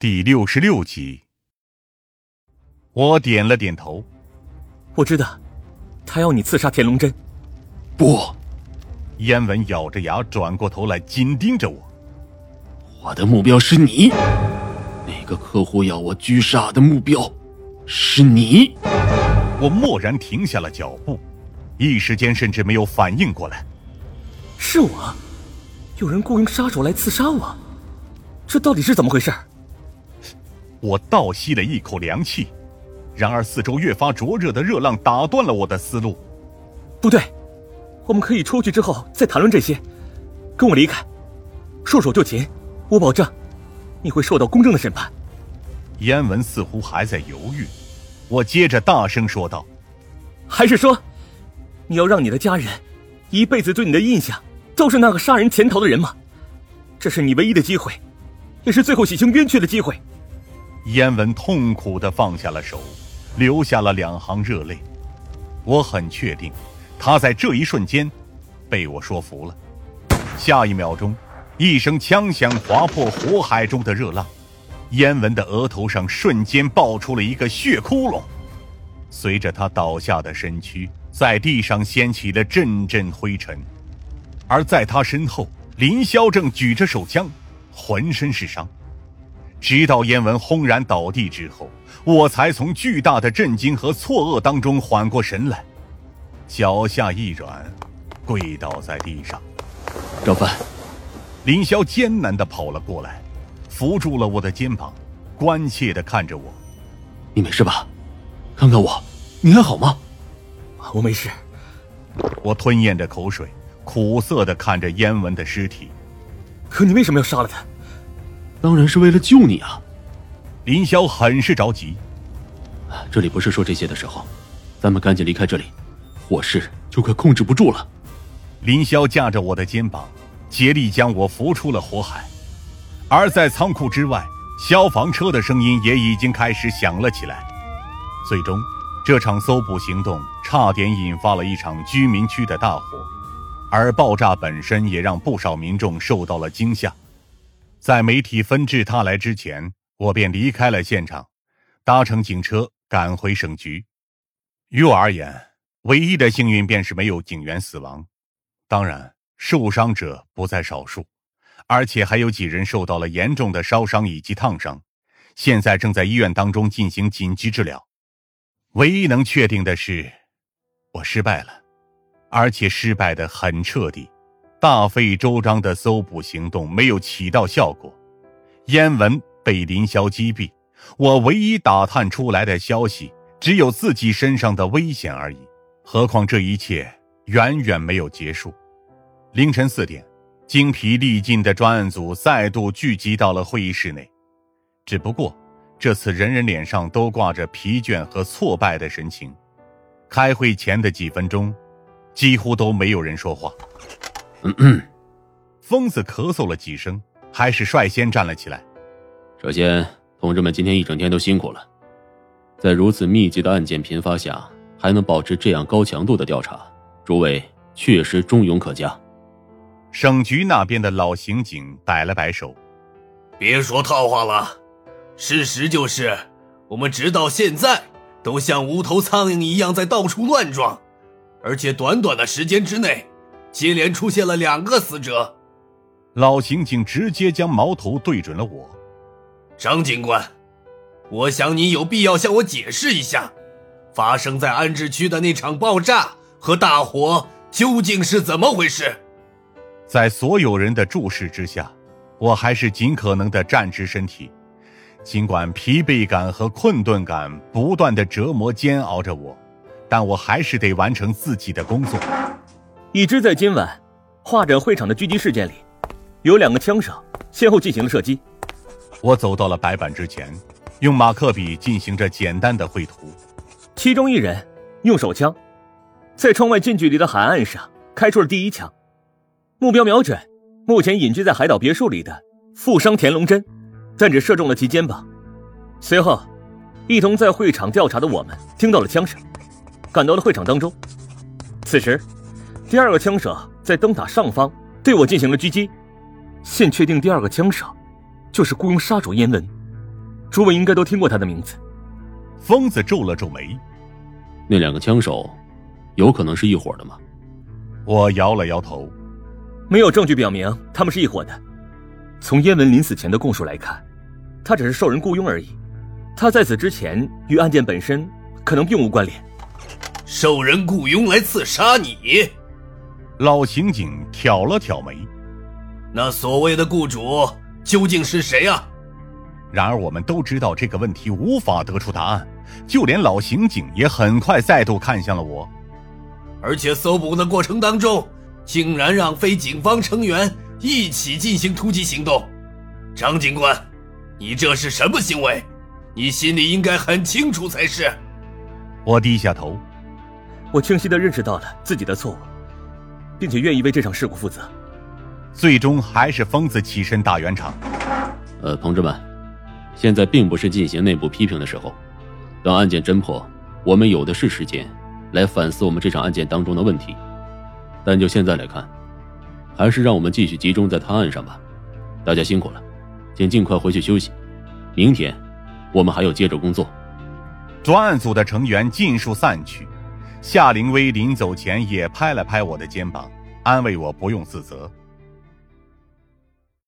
第六十六集。我点了点头。我知道，他要你刺杀田龙真。不，燕文咬着牙转过头来，紧盯着我。我的目标是你，那个客户要我狙杀的目标是你。我蓦然停下了脚步，一时间甚至没有反应过来。是我，有人雇佣杀手来刺杀我，这到底是怎么回事？我倒吸了一口凉气。然而，四周越发灼热的热浪打断了我的思路。不对，我们可以出去之后再谈论这些。跟我离开，束手就擒。我保证，你会受到公正的审判。燕文似乎还在犹豫，我接着大声说道：“还是说，你要让你的家人一辈子对你的印象都是那个杀人潜逃的人吗？这是你唯一的机会，也是最后洗清冤屈的机会。”燕文痛苦的放下了手。流下了两行热泪，我很确定，他在这一瞬间被我说服了。下一秒钟，一声枪响划破火海中的热浪，燕文的额头上瞬间爆出了一个血窟窿，随着他倒下的身躯，在地上掀起了阵阵灰尘。而在他身后，林霄正举着手枪，浑身是伤。直到燕文轰然倒地之后。我才从巨大的震惊和错愕当中缓过神来，脚下一软，跪倒在地上。赵范，林霄艰难地跑了过来，扶住了我的肩膀，关切地看着我：“你没事吧？看看我，你还好吗？”“我没事。”我吞咽着口水，苦涩地看着燕文的尸体。“可你为什么要杀了他？”“当然是为了救你啊！”林霄很是着急，这里不是说这些的时候，咱们赶紧离开这里，火势就快控制不住了。林霄架着我的肩膀，竭力将我扶出了火海。而在仓库之外，消防车的声音也已经开始响了起来。最终，这场搜捕行动差点引发了一场居民区的大火，而爆炸本身也让不少民众受到了惊吓。在媒体纷至沓来之前。我便离开了现场，搭乘警车赶回省局。于我而言，唯一的幸运便是没有警员死亡，当然受伤者不在少数，而且还有几人受到了严重的烧伤以及烫伤，现在正在医院当中进行紧急治疗。唯一能确定的是，我失败了，而且失败的很彻底，大费周章的搜捕行动没有起到效果，燕文。被林霄击毙，我唯一打探出来的消息只有自己身上的危险而已。何况这一切远远没有结束。凌晨四点，精疲力尽的专案组再度聚集到了会议室内，只不过这次人人脸上都挂着疲倦和挫败的神情。开会前的几分钟，几乎都没有人说话。嗯嗯，疯子咳嗽了几声，还是率先站了起来。首先，同志们今天一整天都辛苦了，在如此密集的案件频发下，还能保持这样高强度的调查，诸位确实忠勇可嘉。省局那边的老刑警摆了摆手：“别说套话了，事实就是，我们直到现在都像无头苍蝇一样在到处乱撞，而且短短的时间之内，接连出现了两个死者。”老刑警直接将矛头对准了我。张警官，我想你有必要向我解释一下，发生在安置区的那场爆炸和大火究竟是怎么回事。在所有人的注视之下，我还是尽可能的站直身体，尽管疲惫感和困顿感不断的折磨煎熬着我，但我还是得完成自己的工作。已知在今晚画展会场的狙击事件里，有两个枪手先后进行了射击。我走到了白板之前，用马克笔进行着简单的绘图。其中一人用手枪，在窗外近距离的海岸上开出了第一枪，目标瞄准目前隐居在海岛别墅里的富商田龙真，但只射中了其肩膀。随后，一同在会场调查的我们听到了枪声，赶到了会场当中。此时，第二个枪手在灯塔上方对我进行了狙击。现确定，第二个枪手。就是雇佣杀手燕文，诸位应该都听过他的名字。疯子皱了皱眉，那两个枪手，有可能是一伙的吗？我摇了摇头，没有证据表明他们是一伙的。从燕文临死前的供述来看，他只是受人雇佣而已。他在此之前与案件本身可能并无关联。受人雇佣来刺杀你？老刑警挑了挑眉。那所谓的雇主究竟是谁啊？然而我们都知道这个问题无法得出答案，就连老刑警也很快再度看向了我。而且搜捕的过程当中，竟然让非警方成员一起进行突击行动，张警官，你这是什么行为？你心里应该很清楚才是。我低下头，我清晰的认识到了自己的错误，并且愿意为这场事故负责。最终还是疯子起身打圆场。呃，同志们，现在并不是进行内部批评的时候，等案件侦破，我们有的是时间来反思我们这场案件当中的问题。但就现在来看，还是让我们继续集中在探案上吧。大家辛苦了，请尽快回去休息。明天，我们还要接着工作。专案组的成员尽数散去，夏凌薇临走前也拍了拍我的肩膀，安慰我不用自责。